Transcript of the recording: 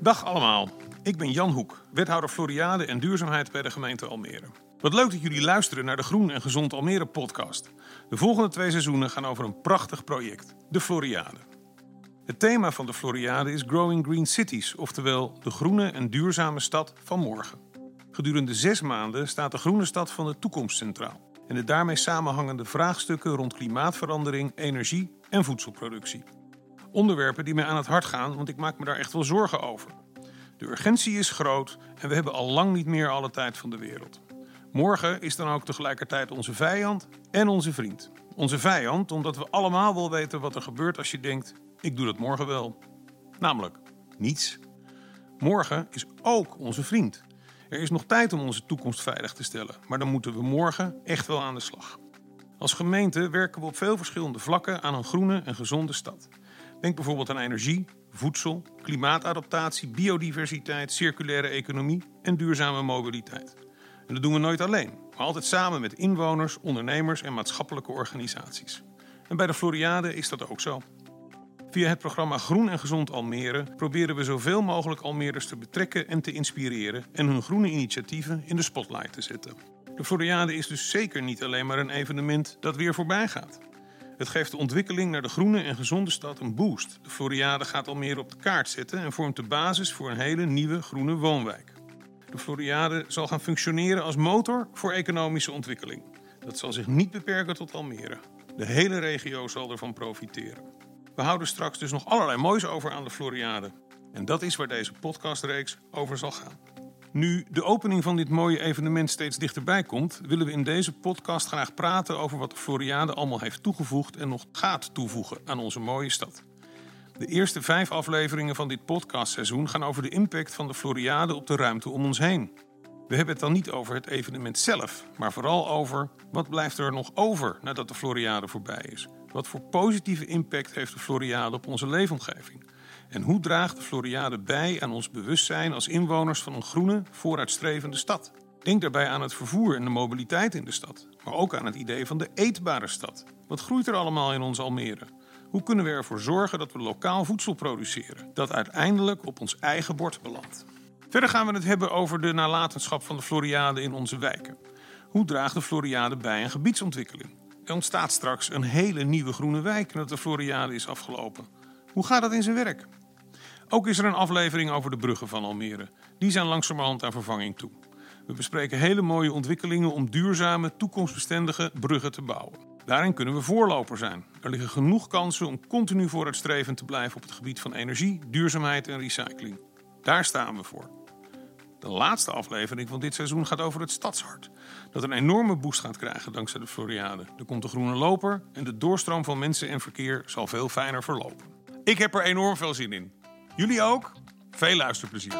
Dag allemaal, ik ben Jan Hoek, wethouder Floriade en duurzaamheid bij de gemeente Almere. Wat leuk dat jullie luisteren naar de Groen en Gezond Almere podcast. De volgende twee seizoenen gaan over een prachtig project, de Floriade. Het thema van de Floriade is Growing Green Cities, oftewel de groene en duurzame stad van morgen. Gedurende zes maanden staat de groene stad van de toekomst centraal en de daarmee samenhangende vraagstukken rond klimaatverandering, energie en voedselproductie. Onderwerpen die mij aan het hart gaan, want ik maak me daar echt wel zorgen over. De urgentie is groot en we hebben al lang niet meer alle tijd van de wereld. Morgen is dan ook tegelijkertijd onze vijand en onze vriend. Onze vijand omdat we allemaal wel weten wat er gebeurt als je denkt: ik doe dat morgen wel. Namelijk niets. Morgen is ook onze vriend. Er is nog tijd om onze toekomst veilig te stellen, maar dan moeten we morgen echt wel aan de slag. Als gemeente werken we op veel verschillende vlakken aan een groene en gezonde stad. Denk bijvoorbeeld aan energie, voedsel, klimaatadaptatie, biodiversiteit, circulaire economie en duurzame mobiliteit. En dat doen we nooit alleen, maar altijd samen met inwoners, ondernemers en maatschappelijke organisaties. En bij de Floriade is dat ook zo. Via het programma Groen en Gezond Almere proberen we zoveel mogelijk Almeerders te betrekken en te inspireren en hun groene initiatieven in de spotlight te zetten. De Floriade is dus zeker niet alleen maar een evenement dat weer voorbij gaat. Het geeft de ontwikkeling naar de groene en gezonde stad een boost. De Floriade gaat Almere op de kaart zetten en vormt de basis voor een hele nieuwe groene woonwijk. De Floriade zal gaan functioneren als motor voor economische ontwikkeling. Dat zal zich niet beperken tot Almere. De hele regio zal ervan profiteren. We houden straks dus nog allerlei moois over aan de Floriade. En dat is waar deze podcastreeks over zal gaan. Nu de opening van dit mooie evenement steeds dichterbij komt, willen we in deze podcast graag praten over wat de Floriade allemaal heeft toegevoegd en nog gaat toevoegen aan onze mooie stad. De eerste vijf afleveringen van dit podcastseizoen gaan over de impact van de Floriade op de ruimte om ons heen. We hebben het dan niet over het evenement zelf, maar vooral over wat blijft er nog over nadat de Floriade voorbij is. Wat voor positieve impact heeft de Floriade op onze leefomgeving? En hoe draagt de Floriade bij aan ons bewustzijn als inwoners van een groene, vooruitstrevende stad? Denk daarbij aan het vervoer en de mobiliteit in de stad, maar ook aan het idee van de eetbare stad. Wat groeit er allemaal in ons Almere? Hoe kunnen we ervoor zorgen dat we lokaal voedsel produceren, dat uiteindelijk op ons eigen bord belandt? Verder gaan we het hebben over de nalatenschap van de Floriade in onze wijken. Hoe draagt de Floriade bij aan gebiedsontwikkeling? Er ontstaat straks een hele nieuwe groene wijk nadat de Floriade is afgelopen. Hoe gaat dat in zijn werk? Ook is er een aflevering over de bruggen van Almere. Die zijn langzamerhand aan vervanging toe. We bespreken hele mooie ontwikkelingen om duurzame, toekomstbestendige bruggen te bouwen. Daarin kunnen we voorloper zijn. Er liggen genoeg kansen om continu vooruitstrevend te blijven op het gebied van energie, duurzaamheid en recycling. Daar staan we voor. De laatste aflevering van dit seizoen gaat over het stadshart. Dat een enorme boost gaat krijgen dankzij de Floriade. Er komt de groene loper en de doorstroom van mensen en verkeer zal veel fijner verlopen. Ik heb er enorm veel zin in. Jullie ook? Veel luisterplezier.